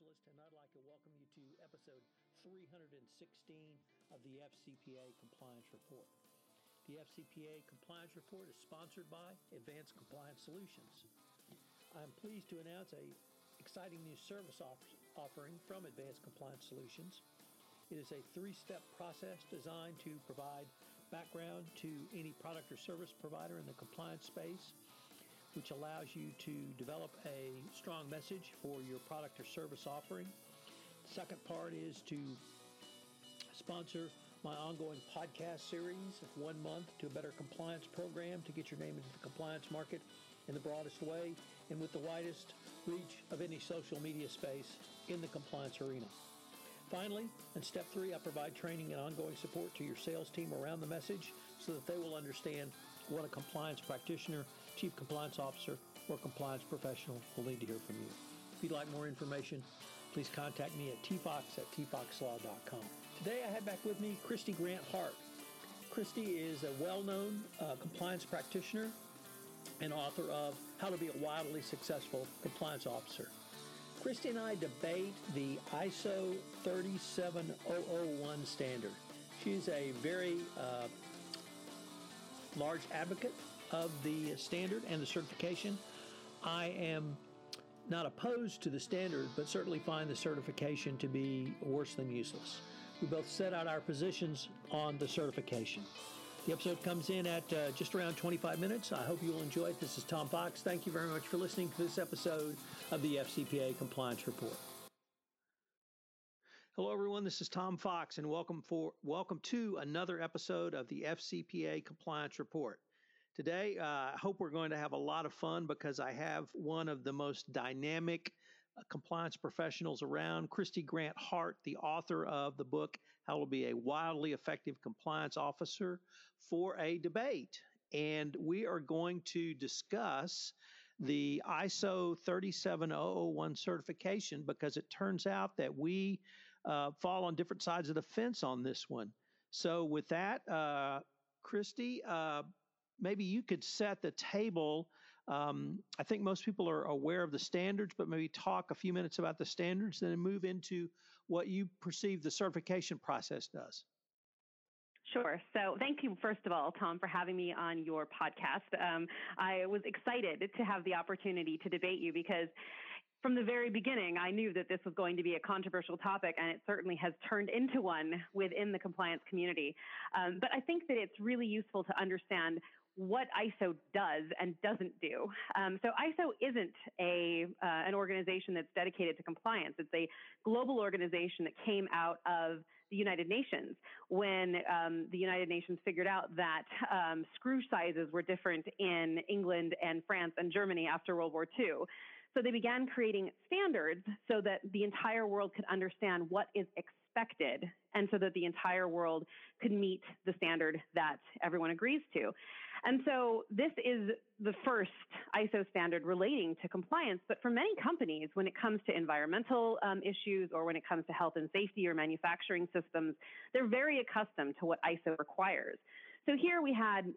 Evangelist, and I'd like to welcome you to episode 316 of the FCPA Compliance Report. The FCPA Compliance Report is sponsored by Advanced Compliance Solutions. I'm pleased to announce a exciting new service off- offering from Advanced Compliance Solutions. It is a three-step process designed to provide background to any product or service provider in the compliance space which allows you to develop a strong message for your product or service offering. Second part is to sponsor my ongoing podcast series of one month to a better compliance program to get your name into the compliance market in the broadest way and with the widest reach of any social media space in the compliance arena. Finally, in step three, I provide training and ongoing support to your sales team around the message so that they will understand what a compliance practitioner, chief compliance officer, or compliance professional will need to hear from you. If you'd like more information, please contact me at tfox at tfoxlaw.com. Today I have back with me Kristy Grant Hart. Kristy is a well-known uh, compliance practitioner and author of How to Be a Wildly Successful Compliance Officer. Kristy and I debate the ISO 37001 standard. She's a very uh, large advocate of the standard and the certification. I am not opposed to the standard, but certainly find the certification to be worse than useless. We both set out our positions on the certification. The episode comes in at uh, just around 25 minutes. I hope you'll enjoy it. This is Tom Fox. Thank you very much for listening to this episode of the FCPA Compliance Report. Hello, everyone. This is Tom Fox, and welcome for welcome to another episode of the FCPA Compliance Report. Today, uh, I hope we're going to have a lot of fun because I have one of the most dynamic uh, compliance professionals around, Kristy Grant Hart, the author of the book How to Be a Wildly Effective Compliance Officer, for a debate. And we are going to discuss the ISO 37001 certification because it turns out that we uh, fall on different sides of the fence on this one. So, with that, uh, Kristy, uh, maybe you could set the table. Um, I think most people are aware of the standards, but maybe talk a few minutes about the standards, then move into what you perceive the certification process does. Sure. So, thank you, first of all, Tom, for having me on your podcast. Um, I was excited to have the opportunity to debate you because from the very beginning, I knew that this was going to be a controversial topic, and it certainly has turned into one within the compliance community. Um, but I think that it's really useful to understand what ISO does and doesn't do. Um, so ISO isn't a uh, an organization that's dedicated to compliance. It's a global organization that came out of the United Nations when um, the United Nations figured out that um, screw sizes were different in England and France and Germany after World War II. So they began creating standards so that the entire world could understand what is expected and so that the entire world could meet the standard that everyone agrees to. And so this is the first ISO standard relating to compliance, but for many companies, when it comes to environmental um, issues or when it comes to health and safety or manufacturing systems, they're very accustomed to what ISO requires. So here we had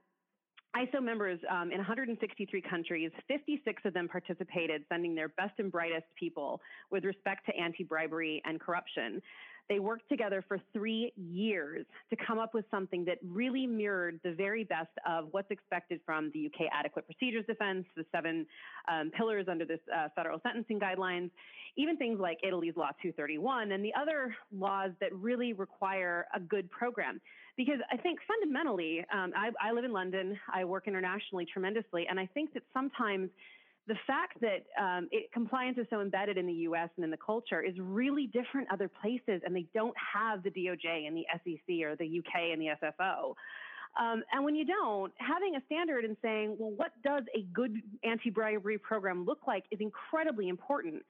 ISO members um, in 163 countries, 56 of them participated, sending their best and brightest people with respect to anti bribery and corruption. They worked together for three years to come up with something that really mirrored the very best of what's expected from the UK Adequate Procedures Defense, the seven um, pillars under this uh, federal sentencing guidelines, even things like Italy's Law 231 and the other laws that really require a good program. Because I think fundamentally, um, I, I live in London, I work internationally tremendously, and I think that sometimes the fact that um, it, compliance is so embedded in the U.S. and in the culture is really different other places, and they don't have the DOJ and the SEC or the UK and the SFO. Um, and when you don't, having a standard and saying, well, what does a good anti-bribery program look like is incredibly important.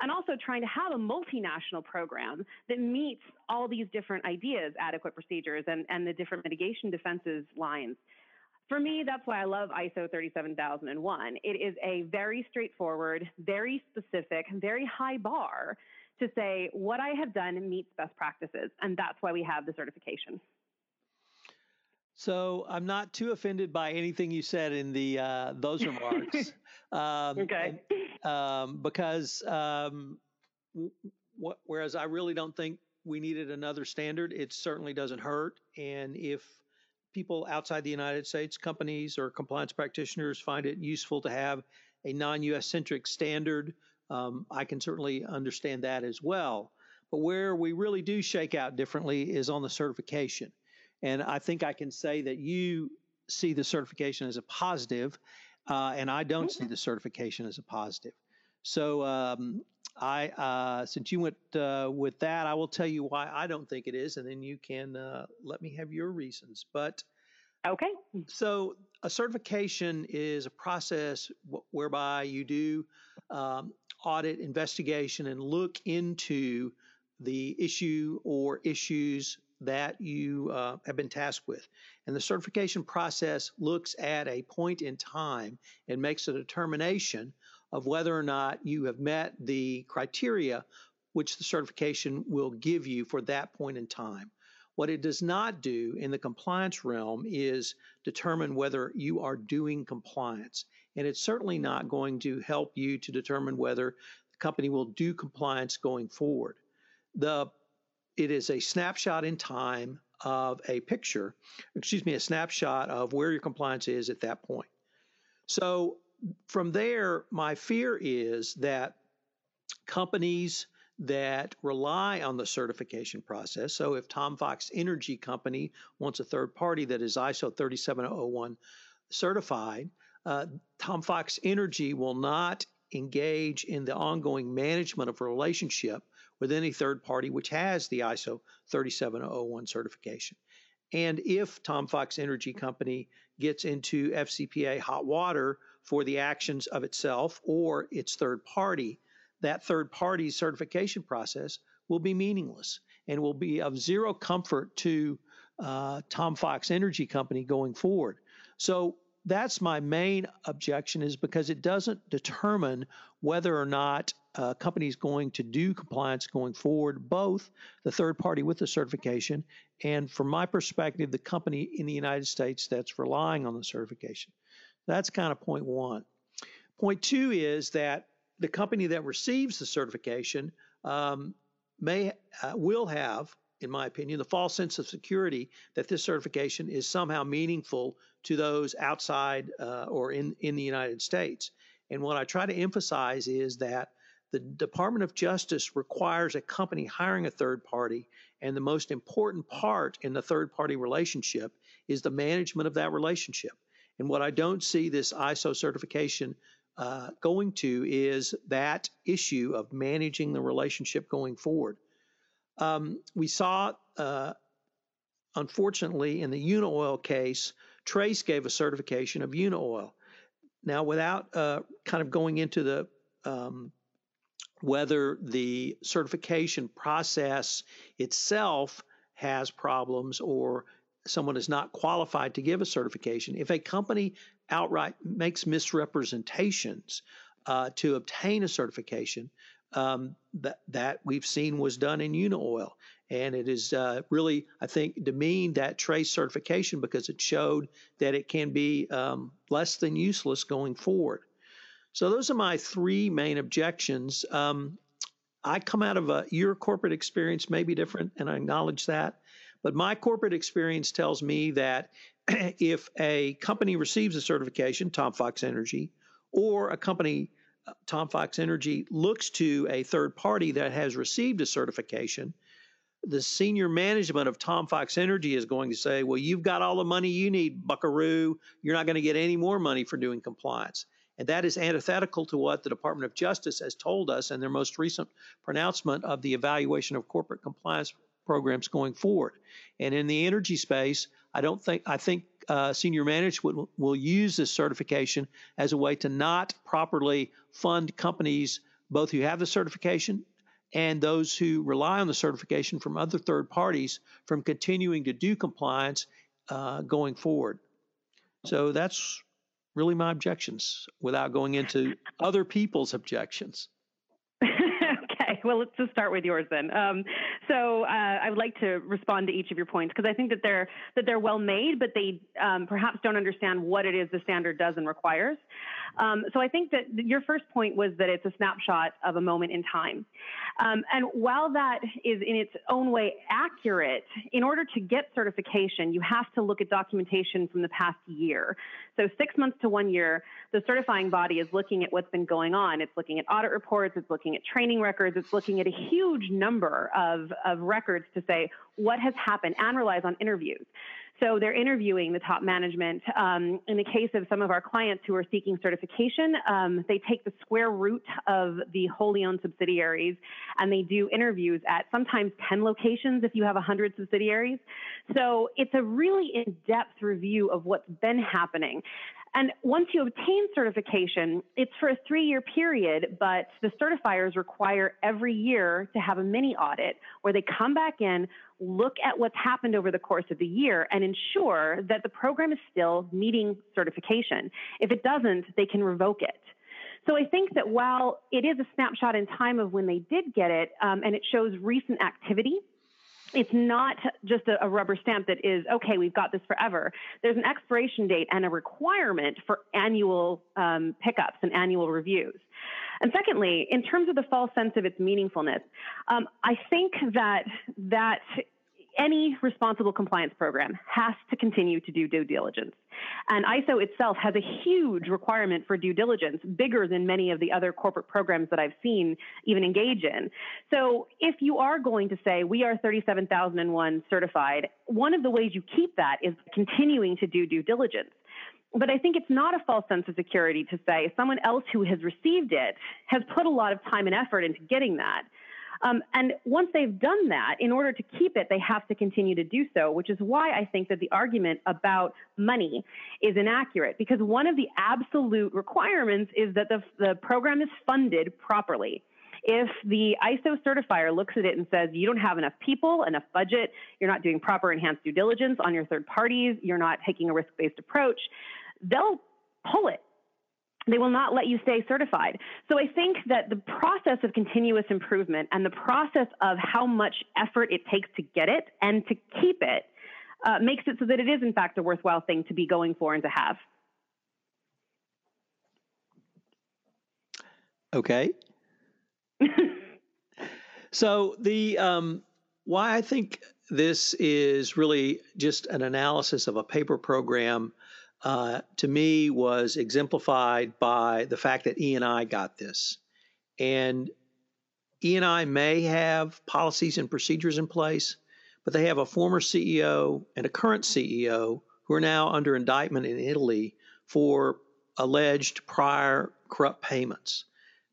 And also trying to have a multinational program that meets all these different ideas, adequate procedures, and, and the different mitigation defenses lines for me, that's why I love ISO 37001. It is a very straightforward, very specific, very high bar to say what I have done meets best practices. And that's why we have the certification. So I'm not too offended by anything you said in the uh, those remarks. um, okay. um, because um, whereas I really don't think we needed another standard, it certainly doesn't hurt. And if people outside the United States, companies or compliance practitioners find it useful to have a non-U.S. centric standard, um, I can certainly understand that as well. But where we really do shake out differently is on the certification. And I think I can say that you see the certification as a positive, uh, and I don't see the certification as a positive. So um, I, uh, since you went uh, with that, I will tell you why I don't think it is, and then you can uh, let me have your reasons. But okay. So a certification is a process w- whereby you do um, audit, investigation, and look into the issue or issues that you uh, have been tasked with. And the certification process looks at a point in time and makes a determination of whether or not you have met the criteria which the certification will give you for that point in time. What it does not do in the compliance realm is determine whether you are doing compliance. And it's certainly not going to help you to determine whether the company will do compliance going forward. The it is a snapshot in time of a picture, excuse me, a snapshot of where your compliance is at that point. So from there, my fear is that companies that rely on the certification process. So if Tom Fox Energy Company wants a third party that is ISO 37001 certified, uh, Tom Fox Energy will not engage in the ongoing management of a relationship with any third party which has the ISO 37001 certification. And if Tom Fox Energy Company gets into FCPA hot water for the actions of itself or its third party, that third party certification process will be meaningless and will be of zero comfort to uh, Tom Fox Energy Company going forward. So that's my main objection is because it doesn't determine whether or not a company is going to do compliance going forward, both the third party with the certification and from my perspective, the company in the United States that's relying on the certification. That's kind of point one. Point two is that the company that receives the certification um, may uh, will have in my opinion, the false sense of security that this certification is somehow meaningful to those outside uh, or in, in the United States. And what I try to emphasize is that the Department of Justice requires a company hiring a third party, and the most important part in the third party relationship is the management of that relationship. And what I don't see this ISO certification uh, going to is that issue of managing the relationship going forward. Um, we saw, uh, unfortunately, in the Unaoil case, Trace gave a certification of Unaoil. Now, without uh, kind of going into the um, whether the certification process itself has problems or someone is not qualified to give a certification. If a company outright makes misrepresentations uh, to obtain a certification, um, that that we've seen was done in Unaoil, and it is uh, really, I think, demeaned that trace certification because it showed that it can be um, less than useless going forward. So those are my three main objections. Um, I come out of a your corporate experience may be different, and I acknowledge that. But my corporate experience tells me that if a company receives a certification, Tom Fox Energy, or a company uh, Tom Fox Energy looks to a third party that has received a certification, the senior management of Tom Fox Energy is going to say, Well, you've got all the money you need, buckaroo. You're not going to get any more money for doing compliance. And that is antithetical to what the Department of Justice has told us in their most recent pronouncement of the evaluation of corporate compliance programs going forward. And in the energy space, I don't think I think uh, senior management will, use this certification as a way to not properly fund companies, both who have the certification and those who rely on the certification from other third parties, from continuing to do compliance uh, going forward. So that's really my objections without going into other people's objections. Well, let's just start with yours then. Um, so uh, I would like to respond to each of your points because I think that they're that they're well made, but they um, perhaps don't understand what it is the standard does and requires. Um, so I think that your first point was that it's a snapshot of a moment in time. Um, and while that is in its own way accurate, in order to get certification, you have to look at documentation from the past year. So six months to one year, the certifying body is looking at what's been going on. It's looking at audit reports, it's looking at training records, it's looking at a huge number of, of records to say what has happened and relies on interviews. So they're interviewing the top management. Um, in the case of some of our clients who are seeking certification, um, they take the square root of the wholly owned subsidiaries and they do interviews at sometimes 10 locations if you have 100 subsidiaries. So it's a really in depth review of what's been happening. And once you obtain certification, it's for a three year period, but the certifiers require every year to have a mini audit where they come back in, look at what's happened over the course of the year, and ensure that the program is still meeting certification. If it doesn't, they can revoke it. So I think that while it is a snapshot in time of when they did get it, um, and it shows recent activity, it's not just a, rubber stamp that is okay we've got this forever. There's an expiration date and a requirement for annual um, pickups and annual reviews. And secondly in terms of the false sense of its meaningfulness um, i think that that any responsible compliance program has to continue to do due diligence. And ISO itself has a huge requirement for due diligence, bigger than many of the other corporate programs that I've seen even engage in. So if you are going to say we are 37001 certified, one of the ways you keep that is continuing to do due diligence. But I think it's not a false sense of security to say someone else who has received it has put a lot of time and effort into getting that. Um, and once they've done that, in order to keep it, they have to continue to do so, which is why I think that the argument about money is inaccurate, because one of the absolute requirements is that the, the program is funded properly. If the ISO certifier looks at it and says, you don't have enough people, enough budget, you're not doing proper enhanced due diligence on your third parties, you're not taking a risk based approach, they'll pull it they will not let you stay certified. So I think that the process of continuous improvement and the process of how much effort it takes to get it and to keep it uh, makes it so that it is, in fact, a worthwhile thing to be going for and to have. Okay. so the um, why I think this is really just an analysis of a paper program uh, to me was exemplified by the fact that ENI got this. And ENI may have policies and procedures in place, but they have a former CEO and a current CEO who are now under indictment in Italy for alleged prior corrupt payments.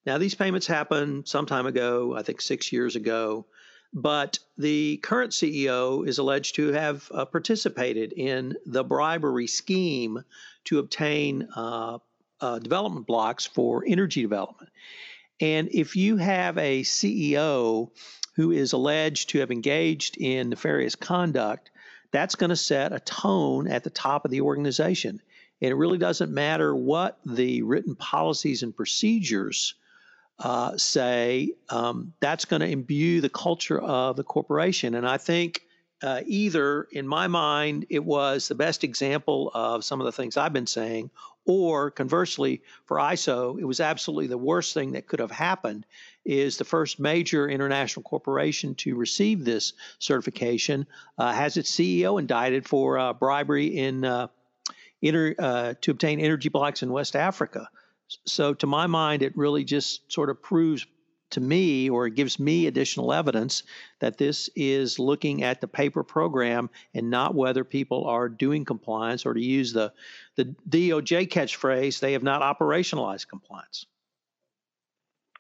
Now, these payments happened some time ago, I think six years ago, but the current CEO is alleged to have uh, participated in the bribery scheme to obtain uh, uh, development blocks for energy development. And if you have a CEO who is alleged to have engaged in nefarious conduct, that's going to set a tone at the top of the organization. And it really doesn't matter what the written policies and procedures uh, say um, that's going to imbue the culture of the corporation. And I think uh, either, in my mind, it was the best example of some of the things I've been saying, or conversely, for ISO, it was absolutely the worst thing that could have happened. Is the first major international corporation to receive this certification uh, has its CEO indicted for uh, bribery in uh, inter, uh, to obtain energy blocks in West Africa. So, to my mind, it really just sort of proves to me or it gives me additional evidence that this is looking at the paper program and not whether people are doing compliance or to use the, the DOJ catchphrase, they have not operationalized compliance.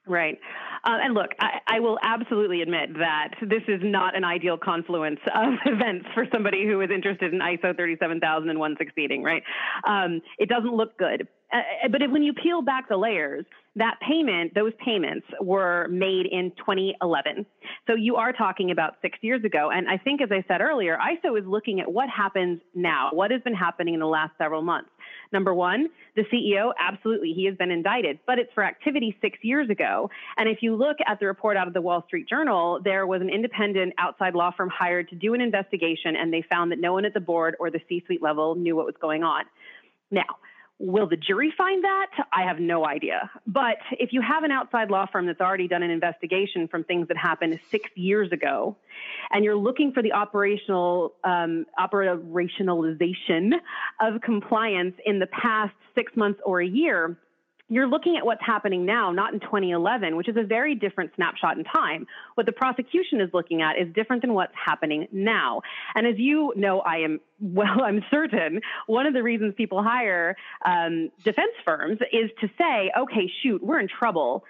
Right. Uh, and look, I, I, will absolutely admit that this is not an ideal confluence of events for somebody who is interested in ISO 37001 succeeding, right? Um, it doesn't look good. Uh, uh, but if, when you peel back the layers, that payment, those payments were made in 2011. So you are talking about six years ago. And I think, as I said earlier, ISO is looking at what happens now, what has been happening in the last several months. Number one, the CEO, absolutely, he has been indicted, but it's for activity six years ago. And if you look at the report out of the Wall Street Journal, there was an independent outside law firm hired to do an investigation, and they found that no one at the board or the C suite level knew what was going on. Now, Will the jury find that? I have no idea. But if you have an outside law firm that's already done an investigation from things that happened six years ago, and you're looking for the operational um, operationalization of compliance in the past six months or a year, you're looking at what's happening now, not in 2011, which is a very different snapshot in time. What the prosecution is looking at is different than what's happening now. And as you know, I am, well, I'm certain one of the reasons people hire um, defense firms is to say, okay, shoot, we're in trouble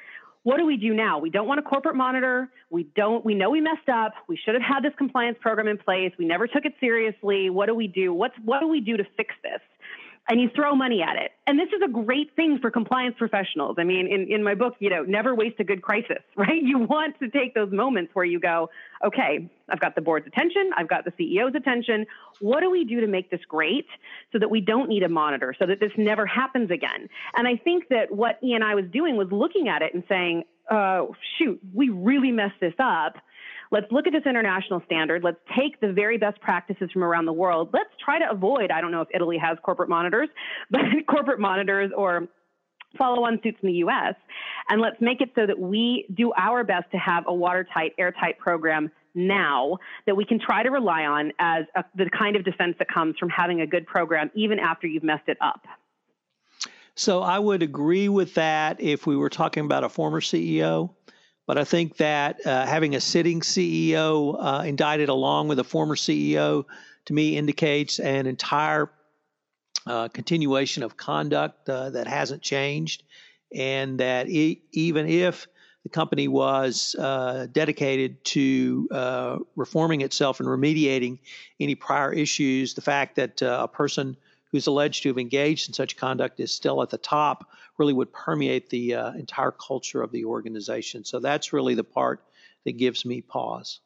what do we do now? We don't want a corporate monitor. We don't, we know we messed up. We should have had this compliance program in place. We never took it seriously. What do we do? What's, what do we do to fix this? And you throw money at it. And this is a great thing for compliance professionals. I mean, in, in my book, you know, never waste a good crisis, right? You want to take those moments where you go, okay, I've got the board's attention, I've got the CEO's attention. What do we do to make this great so that we don't need a monitor, so that this never happens again? And I think that what E and I was doing was looking at it and saying, uh, shoot, we really messed this up Let's look at this international standard. Let's take the very best practices from around the world. Let's try to avoid, I don't know if Italy has corporate monitors, but corporate monitors or follow on suits in the US. And let's make it so that we do our best to have a watertight, airtight program now that we can try to rely on as a, the kind of defense that comes from having a good program even after you've messed it up. So I would agree with that if we were talking about a former CEO. But I think that uh, having a sitting CEO uh, indicted along with a former CEO to me indicates an entire uh, continuation of conduct uh, that hasn't changed, and that e- even if the company was uh, dedicated to uh, reforming itself and remediating any prior issues, the fact that a person who's alleged to have engaged in such conduct is still at the top really would permeate the uh, entire culture of the organization. So that's really the part that gives me pause.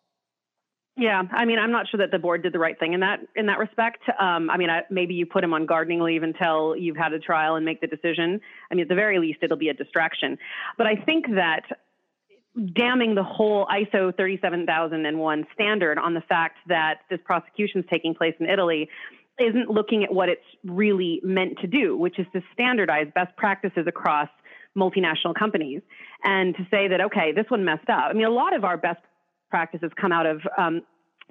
Yeah, I mean, I'm not sure that the board did the right thing in that in that respect. Um, I mean, I, maybe you put him on gardening leave until you've had a trial and make the decision. I mean, at the very least, it'll be a distraction. But I think that damning the whole ISO 37001 standard on the fact that this prosecution is taking place in Italy isn't looking at what it's really meant to do, which is to standardize best practices across multinational companies and to say that, okay, this one messed up. I mean, a lot of our best practices come out of um,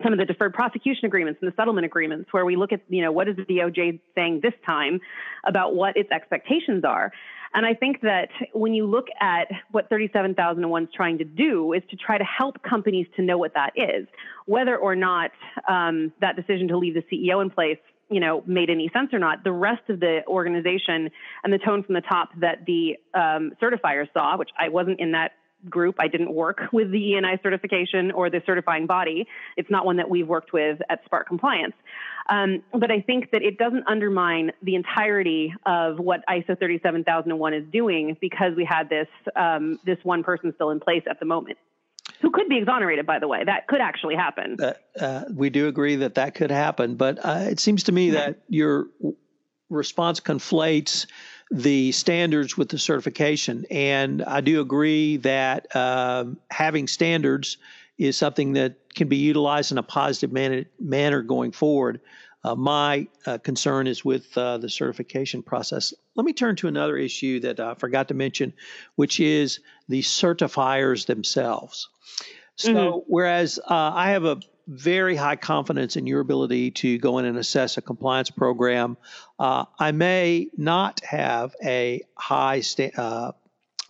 some of the deferred prosecution agreements and the settlement agreements where we look at, you know, what is the DOJ saying this time about what its expectations are. And I think that when you look at what 37001 is trying to do is to try to help companies to know what that is, whether or not um, that decision to leave the CEO in place you know made any sense or not the rest of the organization and the tone from the top that the um, certifiers saw which i wasn't in that group. I didn't work with the ENI certification or the certifying body. It's not one that we've worked with at Spark Compliance. Um, but I think that it doesn't undermine the entirety of what ISO 37001 is doing because we had this um, this one person still in place at the moment. Who could be exonerated, by the way? That could actually happen. Uh, uh, we do agree that that could happen, but uh, it seems to me that your response conflates the standards with the certification. And I do agree that um, having standards is something that can be utilized in a positive man- manner going forward. Uh, my uh, concern is with uh, the certification process. Let me turn to another issue that I forgot to mention, which is the certifiers themselves. So, mm-hmm. whereas uh, I have a very high confidence in your ability to go in and assess a compliance program. Uh, I may not have a high sta- uh,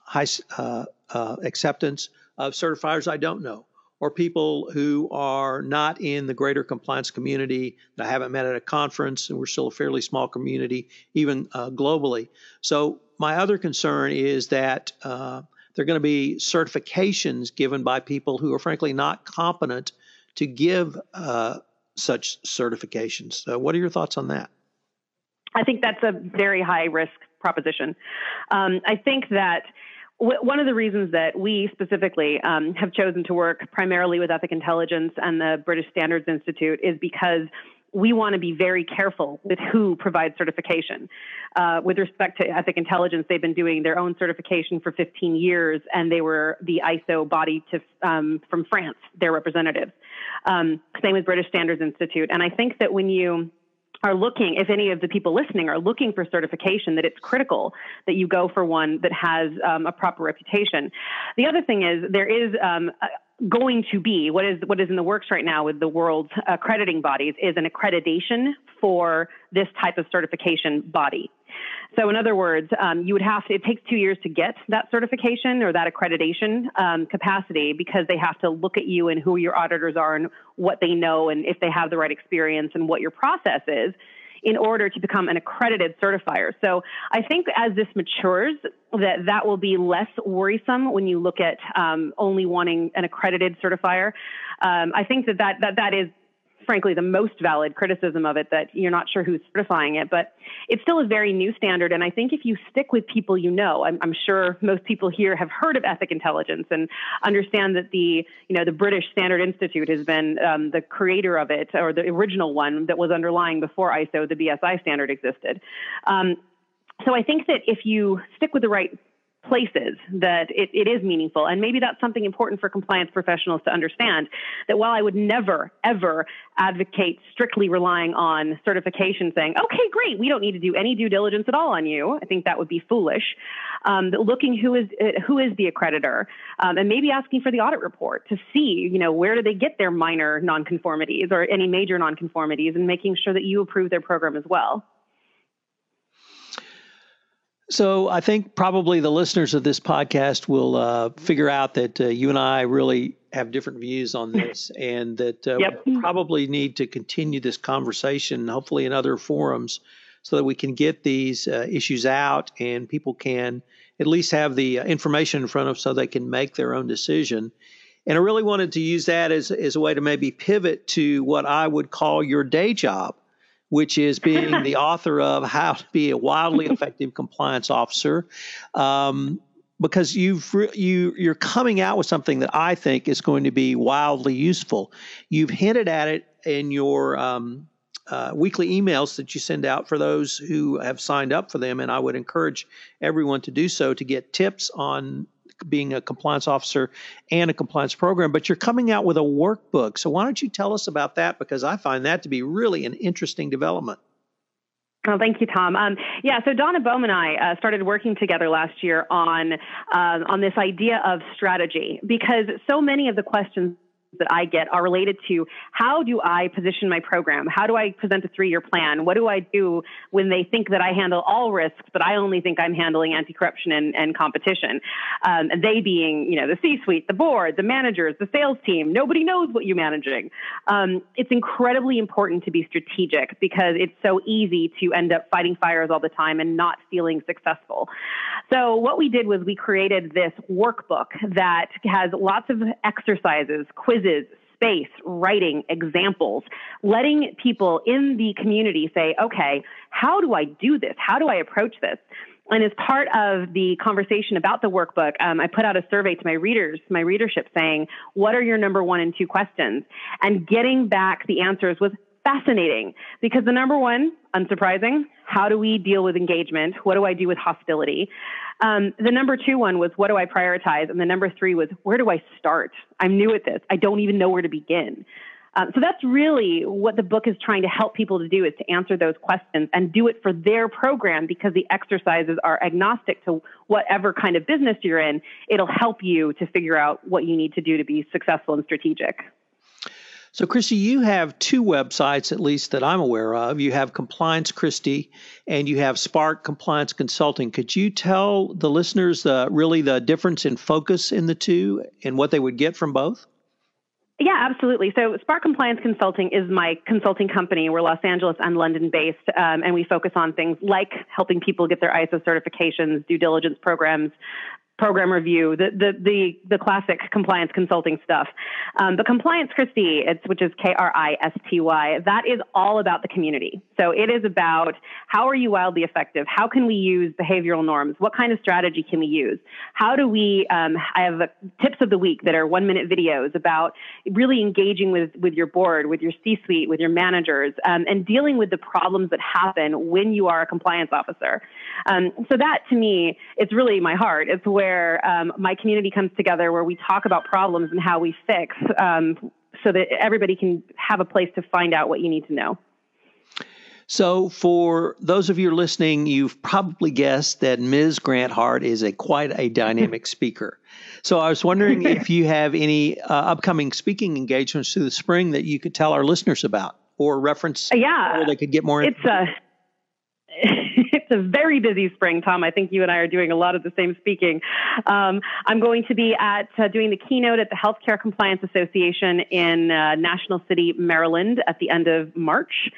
high uh, uh, acceptance of certifiers I don't know, or people who are not in the greater compliance community that I haven't met at a conference, and we're still a fairly small community, even uh, globally. So my other concern is that. Uh, there are going to be certifications given by people who are frankly not competent to give uh, such certifications. So what are your thoughts on that? I think that's a very high risk proposition. Um, I think that one of the reasons that we specifically um, have chosen to work primarily with Ethic Intelligence and the British Standards Institute is because we want to be very careful with who provides certification. Uh, with respect to Ethic Intelligence, they've been doing their own certification for 15 years, and they were the ISO body to, um, from France, their representatives. Um, same with British Standards Institute. And I think that when you are looking, if any of the people listening are looking for certification, that it's critical that you go for one that has um, a proper reputation. The other thing is there is um, going to be what is what is in the works right now with the world's accrediting bodies is an accreditation for this type of certification body. So, in other words, um, you would have to, it takes two years to get that certification or that accreditation um, capacity because they have to look at you and who your auditors are and what they know and if they have the right experience and what your process is in order to become an accredited certifier. So I think as this matures, that that will be less worrisome when you look at um, only wanting an accredited certifier. Um, I think that, that that that is frankly the most valid criticism of it that you're not sure who's certifying it, but it's still a very new standard. And I think if you stick with people you know, I'm, I'm sure most people here have heard of Ethic Intelligence and understand that the you know the British Standard Institute has been um, the creator of it or the original one that was underlying before ISO, the BSI standard existed. Um, so I think that if you stick with the right places that it, it is meaningful. And maybe that's something important for compliance professionals to understand that while I would never, ever advocate strictly relying on certification saying, okay, great, we don't need to do any due diligence at all on you. I think that would be foolish. Um, looking who is, who is the accreditor um, and maybe asking for the audit report to see, you know, where do they get their minor nonconformities or any major nonconformities and making sure that you approve their program as well. So I think probably the listeners of this podcast will uh, figure out that uh, you and I really have different views on this, and that uh, yep. we probably need to continue this conversation, hopefully in other forums, so that we can get these uh, issues out and people can at least have the uh, information in front of them so they can make their own decision. And I really wanted to use that as, as a way to maybe pivot to what I would call your day job which is being the author of How to Be a Wildly Effective Compliance Officer. Um, because you've re- you you're coming out with something that I think is going to be wildly useful. You've hinted at it in your um, uh, weekly emails that you send out for those who have signed up for them, and I would encourage everyone to do so to get tips on being a compliance officer and a compliance program, but you're coming out with a workbook. So why don't you tell us about that? Because I find that to be really an interesting development. Oh, thank you, Tom. Um, yeah, so Donna Bohm and I uh, started working together last year on uh, on this idea of strategy because so many of the questions that I get are related to how do I position my program? How do I present a three year plan? What do I do when they think that I handle all risks, but I only think I'm handling anti corruption and, and, competition? Um, and they being, you know, the C suite, the board, the managers, the sales team. Nobody knows what you're managing. Um, it's incredibly important to be strategic because it's so easy to end up fighting fires all the time and not feeling successful. So what we did was we created this workbook that has lots of exercises, quizzes, space, writing, examples, letting people in the community say, okay, how do I do this? How do I approach this? And as part of the conversation about the workbook, um, I put out a survey to my readers, my readership saying, what are your number one and two questions? And getting back the answers was fascinating because the number one, unsurprising, how do we deal with engagement? What do I do with hostility? Um, the number two one was what do I prioritize? And the number three was where do I start? I'm new at this. I don't even know where to begin. Um, so that's really what the book is trying to help people to do is to answer those questions and do it for their program because the exercises are agnostic to whatever kind of business you're in. It'll help you to figure out what you need to do to be successful and strategic. So, Kristy, you have two websites, at least that I'm aware of. You have Compliance Kristy and you have Spark Compliance Consulting. Could you tell the listeners uh, really the difference in focus in the two and what they would get from both? Yeah, absolutely. So Spark Compliance Consulting is my consulting company. We're Los Angeles and London based, um, and we focus on things like helping people get their ISO certifications, due diligence programs, program review, the the the, the classic compliance consulting stuff. Um, but Compliance Kristy, it's which is K R I S T Y, that is all about the community. So it is about how are you wildly effective? How can we use behavioral norms? What kind of strategy can we use? How do we? Um, I have tips of the week that are one minute videos about really engaging with with your board, with your C suite, with your managers, um, and dealing with the problems that happen when you are a compliance officer. Um, so that to me, it's really my heart. It's where where um, my community comes together, where we talk about problems and how we fix, um, so that everybody can have a place to find out what you need to know. So, for those of you listening, you've probably guessed that Ms. Grant Hart is a quite a dynamic speaker. So, I was wondering if you have any uh, upcoming speaking engagements through the spring that you could tell our listeners about or reference, yeah, or they could get more. It's a it's a very busy spring, Tom. I think you and I are doing a lot of the same speaking. Um, I'm going to be at uh, doing the keynote at the Healthcare Compliance Association in uh, National City, Maryland, at the end of March.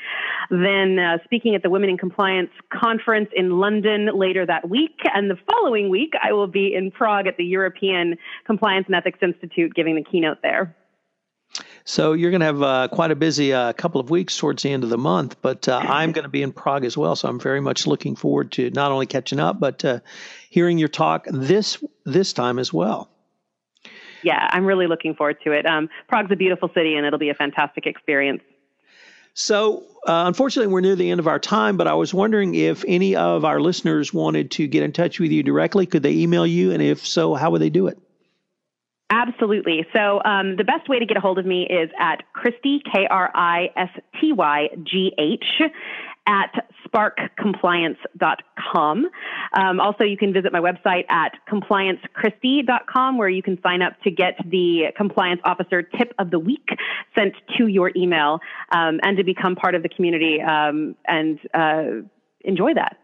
Then uh, speaking at the Women in Compliance Conference in London later that week, and the following week I will be in Prague at the European Compliance and Ethics Institute, giving the keynote there. So you're going to have uh, quite a busy uh, couple of weeks towards the end of the month, but uh, I'm going to be in Prague as well. So I'm very much looking forward to not only catching up, but uh, hearing your talk this this time as well. Yeah, I'm really looking forward to it. Um, Prague's a beautiful city, and it'll be a fantastic experience. So, uh, unfortunately, we're near the end of our time, but I was wondering if any of our listeners wanted to get in touch with you directly. Could they email you? And if so, how would they do it? Absolutely. So um, the best way to get a hold of me is at Kristy, K R I S T Y G H, at sparkcompliance.com. Um, also, you can visit my website at compliancekristy.com where you can sign up to get the compliance officer tip of the week sent to your email um, and to become part of the community um, and uh, enjoy that.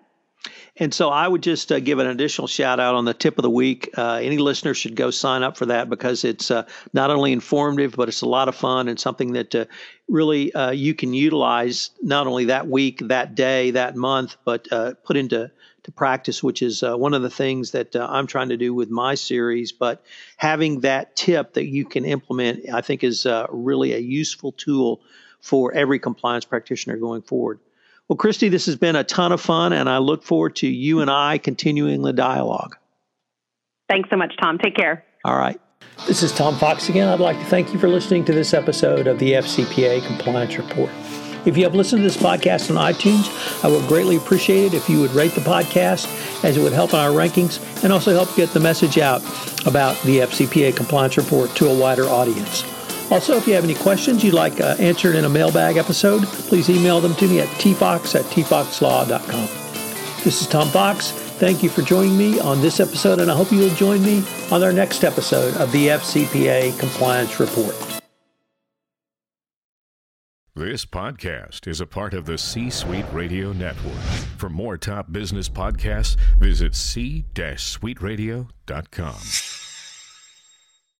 And so I would just uh, give an additional shout out on the tip of the week. Uh, any listener should go sign up for that because it's uh, not only informative, but it's a lot of fun and something that uh, really uh, you can utilize not only that week, that day, that month, but uh, put into to practice, which is one of the things that I'm trying to do with my series. But having that tip that you can implement, I think, is really a useful tool for every compliance practitioner going forward. Well, Kristy, this has been a ton of fun, and I look forward to you and I continuing the dialogue. Thanks so much, Tom. Take care. All right. This is Tom Fox again. I'd like to thank you for listening to this episode of the FCPA Compliance Report. If you have listened to this podcast on iTunes, I would greatly appreciate it if you would rate the podcast, as it would help in our rankings and also help get the message out about the FCPA Compliance Report to a wider audience. Also, if you have any questions you'd like uh, answered in a mailbag episode, please email them to me at tfox at tfoxlaw.com. This is Tom Fox. Thank you for joining me on this episode, and I hope you'll join me on our next episode of the FCPA Compliance Report. This podcast is a part of the C Suite Radio Network. For more top business podcasts, visit c-suiteradio.com.